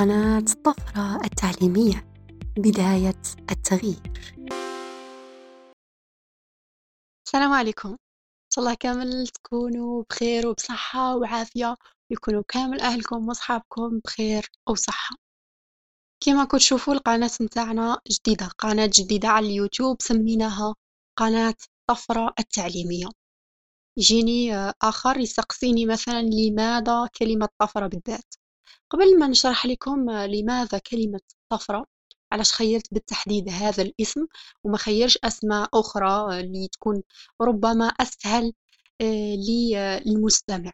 قناة طفرة التعليمية بداية التغيير. السلام عليكم. الله كامل تكونوا بخير وبصحة وعافية يكونوا كامل أهلكم وأصحابكم بخير وصحة كما كتشوفوا القناة متاعنا جديدة. قناة جديدة على اليوتيوب سميناها قناة طفرة التعليمية. يجيني آخر يسقسيني مثلا لماذا كلمة طفرة بالذات؟ قبل ما نشرح لكم لماذا كلمة طفرة علاش خيرت بالتحديد هذا الاسم وما خيرش أسماء أخرى اللي تكون ربما أسهل للمستمع.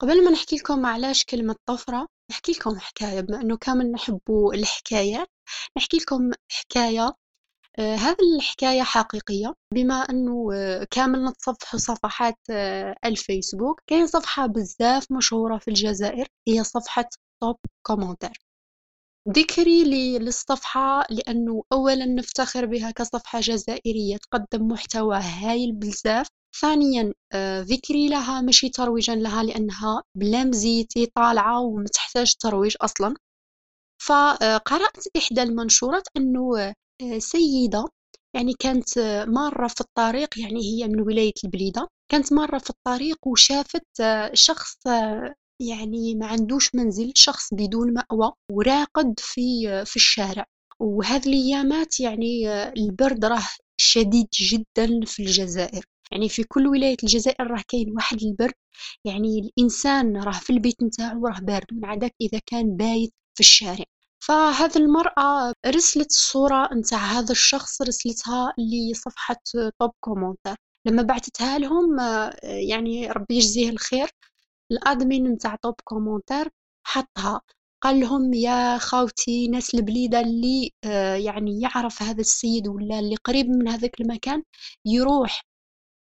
قبل ما نحكي لكم علاش كلمة طفرة نحكي لكم حكاية. بما أنه كامل نحبوا الحكايات نحكي لكم حكاية آه، هذه الحكاية حقيقية بما أنه آه، كامل نتصفحوا صفحات آه، الفيسبوك كاين صفحة بزاف مشهورة في الجزائر هي صفحة Top Commentaire ذكري للصفحة لأنه أولا نفتخر بها كصفحة جزائرية تقدم محتوى هايل بزاف. ثانيا ذكري لها ماشي ترويجا لها لأنها بلا مزيتي طالعة ومتحتاج ترويج أصلا. فقرأت إحدى المنشورات أنه سيدة. يعني كانت مارة في الطريق يعني هي من ولاية البليدة. كانت مارة في الطريق وشافت شخص يعني ما عندوش منزل شخص بدون مأوى وراقد في في الشارع. وهذه الأيامات يعني البرد راه شديد جدا في الجزائر. يعني في كل ولاية الجزائر راه كاين واحد البرد. يعني الإنسان راه في البيت نتاعو راه بارد من عداك إذا كان بايت في الشارع. فهذه المرأة رسلت الصورة نتاع هذا الشخص رسلتها لصفحة Top Commentaire لما بعثتها لهم يعني ربي يجزيه الخير ال admin نتاع Top Commentaire حطها. قال لهم يا خاوتي ناس البليدة اللي يعني يعرف هذا السيد ولا اللي قريب من هذاك المكان يروح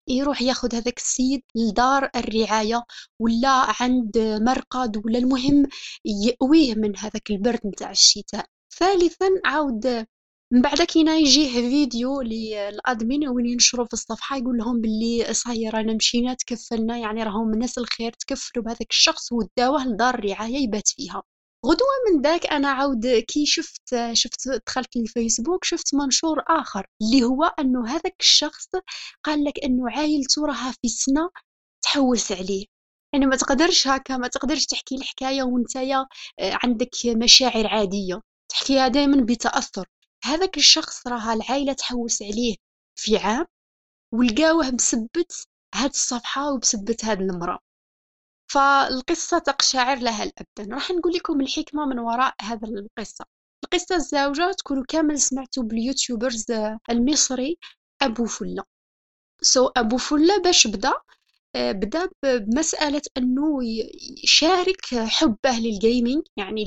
يروح ياخذ هذاك السيد لدار الرعاية ولا عند مرقد ولا المهم يأويه من هذاك البرد نتاع الشتاء. ثالثا عاود من بعد كينا يجيه فيديو للادمين وين ينشروا في الصفحة يقول لهم باللي صاير رانا مشينا تكفلنا يعني راهم ناس الخير تكفلوا بهذاك الشخص وداوه لدار الرعاية يبات فيها. غدوة من ذاك أنا عاود كي شفت شفت دخلت للفيسبوك شفت منشور آخر اللي هو أنه هذاك الشخص قال لك أنه عايلته راها في سنة تحوس عليه. يعني ما تقدرش هكا ما تقدرش تحكي الحكاية وانتيا آه، عندك مشاعر عادية. تحكيها دائما بتأثر. هذاك الشخص راها العائلة تحوس عليه في عام ولقاوه بسبت هاد الصفحة وبسبت هاد المرأة. فالقصة تقشعر لها الأبدان. راح نقول لكم الحكمة من وراء هذا القصة. القصة الزوجة تكونوا كامل سمعتوا بال YouTubers المصري أبو فلة. so, أبو فلة باش بدا آه، بدا بمسألة أنه يشارك حبه لل gaming يعني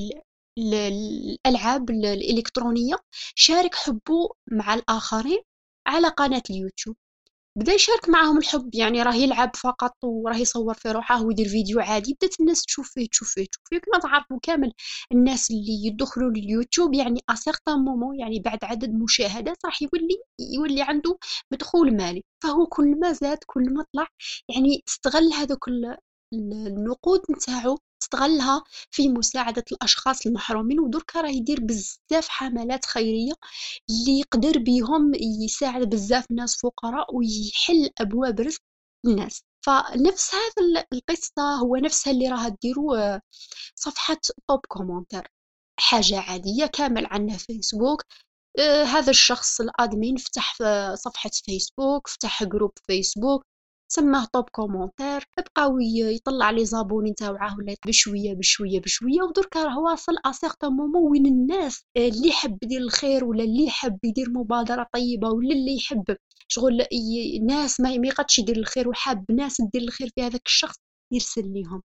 الألعاب الإلكترونية شارك حبه مع الآخرين على قناة اليوتيوب. بدا يشارك معاهم الحب يعني راه يلعب فقط وراه يصور في روحه ويدير فيديو عادي. بدات الناس تشوف فيه تشوف فيه تشوف فيه. كما تعرفوا كامل الناس اللي يدخلوا لليوتيوب يعني à un certain moment يعني بعد عدد مشاهدات راح يولي يولي عنده مدخول مالي. فهو كل ما زاد كل ما طلع يعني استغل هذوك النقود نتاعو استغلها في مساعدة الأشخاص المحرومين ودركا راه يدير بزاف حملات خيرية اللي يقدر بيهم يساعد بزاف ناس فقراء ويحل أبواب رزق الناس. فنفس هذا القصة هو نفسها اللي راها ديرو آه، صفحة Top Commentaire حاجة عادية كامل عنا فيسبوك آه هذا الشخص ال admin فتح صفحة فيسبوك فتح group فيسبوك سماه Top Commentaire بقاو يطلع les abonnés نتاوعاه ولا بشوية بشوية بشوية ودركا راه واصل à un certain moment وين الناس اللي يحب يدير الخير ولا اللي يحب يدير مبادرة طيبة ولا اللي يحب شغل ناس ما يقدش يدير الخير وحاب ناس تدير الخير في هذاك الشخص يرسل ليهم.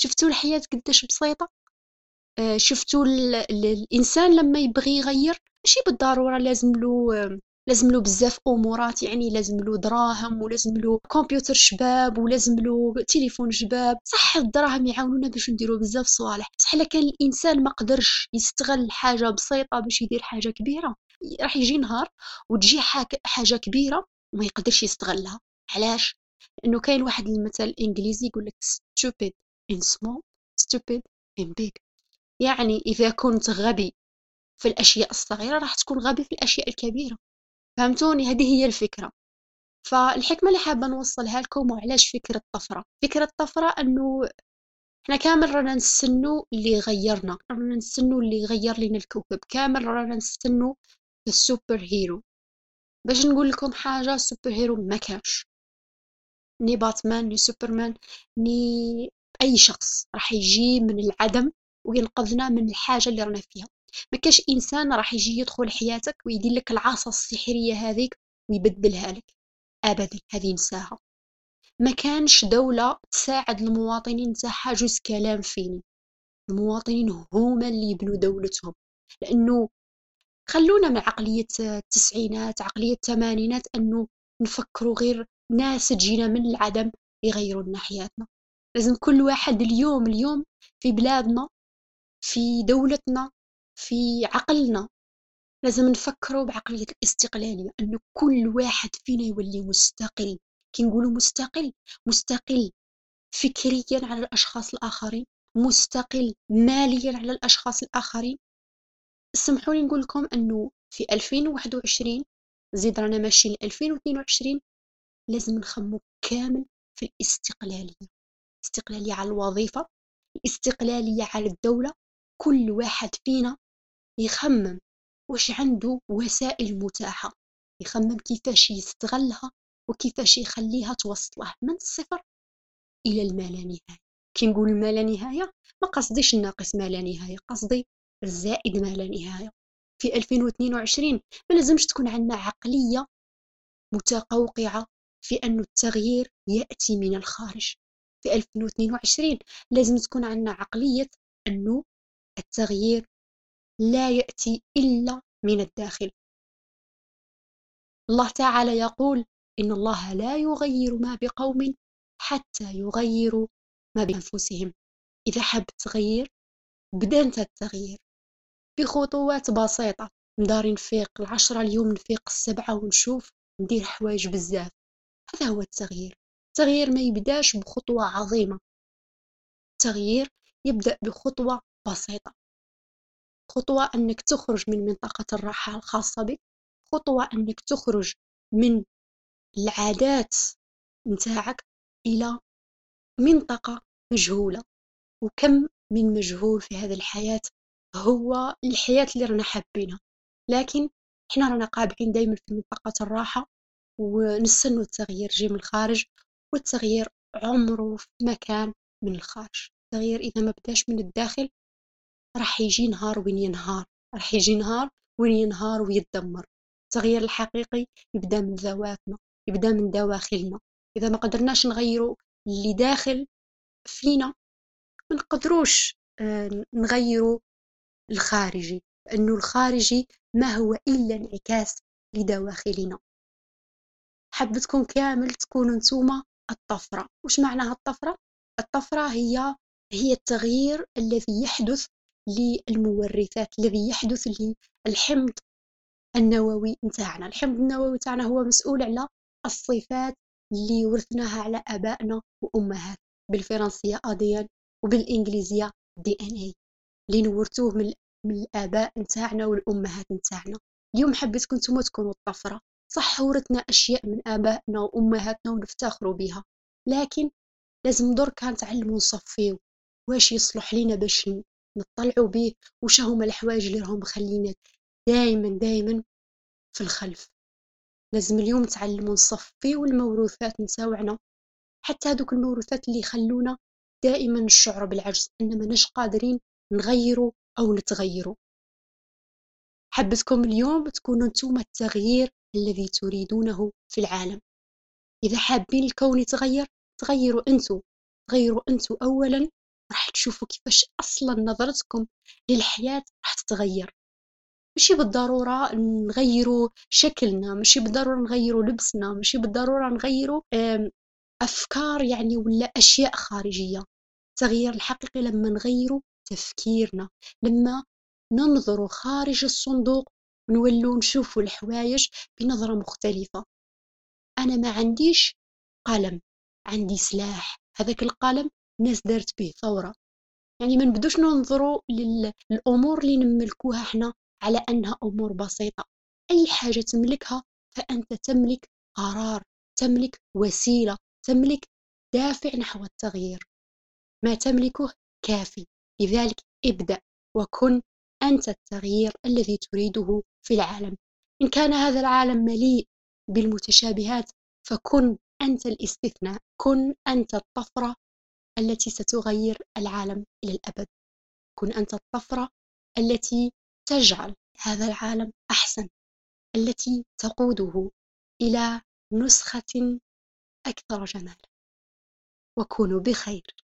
شفتوا الحياة قداش بسيطة؟ آه، شفتوا الإنسان لما يبغي يغير ماشي بالضرورة لازم له لازم له بزاف أمورات يعني لازم له دراهم ولازم له كمبيوتر شباب ولازم له تليفون شباب. صح الدراهم يعاونونا باش نديرو بزاف صوالح. بصح الا كان الإنسان ما قدرش يستغل حاجة بسيطة باش يدير حاجة كبيرة. راح يجي نهار وتجي حاجة كبيرة وما يقدرش يستغلها. علاش؟ لأنه كاين واحد المثل الانجليزي يقول لك stupid in small stupid in big. يعني إذا كنت غبي في الأشياء الصغيرة راح تكون غبي في الأشياء الكبيرة. فهمتوني؟ هذه هي الفكرة. فالحكمة اللي حابة نوصلها لكم وعلاش فكرة طفرة فكرة طفرة أنه إحنا كامل رانا نستنو اللي يغيرنا رانا نستنو اللي يغير لنا الكوكب كامل رانا نستنو ال super hero باش نقول لكم حاجة ال super hero ما كانش. ni Batman ni Superman ni أي شخص راح يجي من العدم وينقذنا من الحاجة اللي رانا فيها. ما كاش إنسان راح يجي يدخل حياتك ويدير لك العصا السحرية هذيك ويبدلها لك. أبدا هذه نساها. ما كانش دولة تساعد المواطنين تاعها جوز كلام fini. المواطنين هما اللي يبنوا دولتهم. لأنه خلونا من عقلية التسعينات عقلية الثمانينات أنه نفكروا غير ناس تجينا من العدم يغيروا لنا حياتنا. لازم كل واحد اليوم اليوم في بلادنا في دولتنا في عقلنا. لازم نفكروا بعقلية الاستقلالية أنه كل واحد فينا يولي مستقل. كي نقولوا مستقل مستقل فكريا على الأشخاص الآخرين مستقل ماليا على الأشخاص الآخرين. اسمحوا لي نقول لكم أنه في 2021 زيد رانا ماشيين ل 2022 لازم نخمو كامل في الاستقلالية. استقلالية على الوظيفة الاستقلالية على الدولة. كل واحد فينا يخمم واش عنده وسائل متاحة. يخمم كيفاش يستغلها وكيفاش يخليها توصله من الصفر إلى الما لا نهاية. كي نقول ما لا نهاية ما قصديش الناقص ما لا نهاية قصدي الزائد ما لا نهاية. في 2022 ما لازمش تكون عندنا عقلية متقوقعة في أن التغيير يأتي من الخارج. في 2022 لازم تكون عندنا عقلية أنه التغيير لا يأتي إلا من الداخل. الله تعالى يقول إن الله لا يغير ما بقوم حتى يغيروا ما بأنفسهم. إذا حاب تغير بدأ أنت التغيير بخطوات بسيطة. ندار نفيق العشرة اليوم نفيق السبعة ونشوف ندير حوايج بزاف. هذا هو التغيير. التغيير ما يبداش بخطوة عظيمة. التغيير يبدأ بخطوة بسيطة. خطوة أنك تخرج من منطقة الراحة الخاصة بك خطوة أنك تخرج من العادات نتاعك إلى منطقة مجهولة. وكم من مجهول في هذه الحياة هو الحياة اللي رانا حابينها. لكن إحنا رانا قابعين دايما في منطقة الراحة ونستنوا التغيير جي من الخارج والتغيير عمره في مكان من الخارج. التغيير إذا ما بداش من الداخل راح يجي نهار وين ينهار راح يجي نهار وين ينهار ويتدمر. التغيير الحقيقي يبدأ من ذواتنا يبدأ من دواخلنا. إذا ما قدرناش نغيروا اللي داخل فينا ما نقدروش آه، نغيروا الخارجي. لأنه الخارجي ما هو إلا انعكاس لدواخلنا. حبتكم كامل تكونوا نتوما الطفرة. وش معناها الطفرة؟ الطفرة هي هي التغيير الذي يحدث للمورثات الذي يحدث للحمض النووي نتاعنا. الحمض النووي نتاعنا هو مسؤول على الصفات اللي ورثناها على آبائنا وأمهات بالفرنسية أديان وبالإنجليزية دي ان اي اللي نورثوه من, الآباء نتاعنا والأمهات نتاعنا. اليوم حبيتكم نتوما تكونوا الطفرة صح ورثنا أشياء من آبائنا وأمهاتنا ونفتخروا بها لكن لازم دركا نتعلموا نصفيو واش يصلح لينا باش نطلعوا به وش هما الحوايج اللي راهم مخلينا دائما دائما في الخلف. لازم اليوم نتعلموا نصفيو الموروثات نتاوعنا حتى هذوك الموروثات اللي يخلونا دائما نشعر بالعجز إن ماناش قادرين نغيروا أو نتغيروا حبتكم اليوم تكونوا نتوما التغيير الذي تريدونه في العالم. إذا حابين الكون يتغير تغيروا أنتو. تغيروا أنتو اولا راح تشوفوا كيفاش أصلا نظرتكم للحياة راح تتغير. ماشي بالضرورة نغيروا شكلنا ماشي بالضرورة نغيروا لبسنا ماشي بالضرورة نغيروا أفكار يعني ولا أشياء خارجية. التغيير الحقيقي لما نغيروا تفكيرنا لما ننظر خارج الصندوق نولوا نشوفوا الحوايج بنظرة مختلفة. أنا ما عنديش قلم عندي سلاح. هذاك القلم ناس دارت به ثورة يعني ما نبدوش ننظروا للأمور اللي نملكوها إحنا على أنها أمور بسيطة. أي حاجة تملكها فأنت تملك قرار تملك وسيلة تملك دافع نحو التغيير. ما تملكه كافي. لذلك ابدأ وكن أنت التغيير الذي تريده في العالم. إن كان هذا العالم مليء بالمتشابهات فكن أنت الاستثناء كن أنت الطفرة التي ستغير العالم إلى الأبد. كن أنت الطفرة التي تجعل هذا العالم أحسن التي تقوده إلى نسخة أكثر جمالا وكونوا بخير.